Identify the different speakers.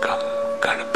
Speaker 1: Cap,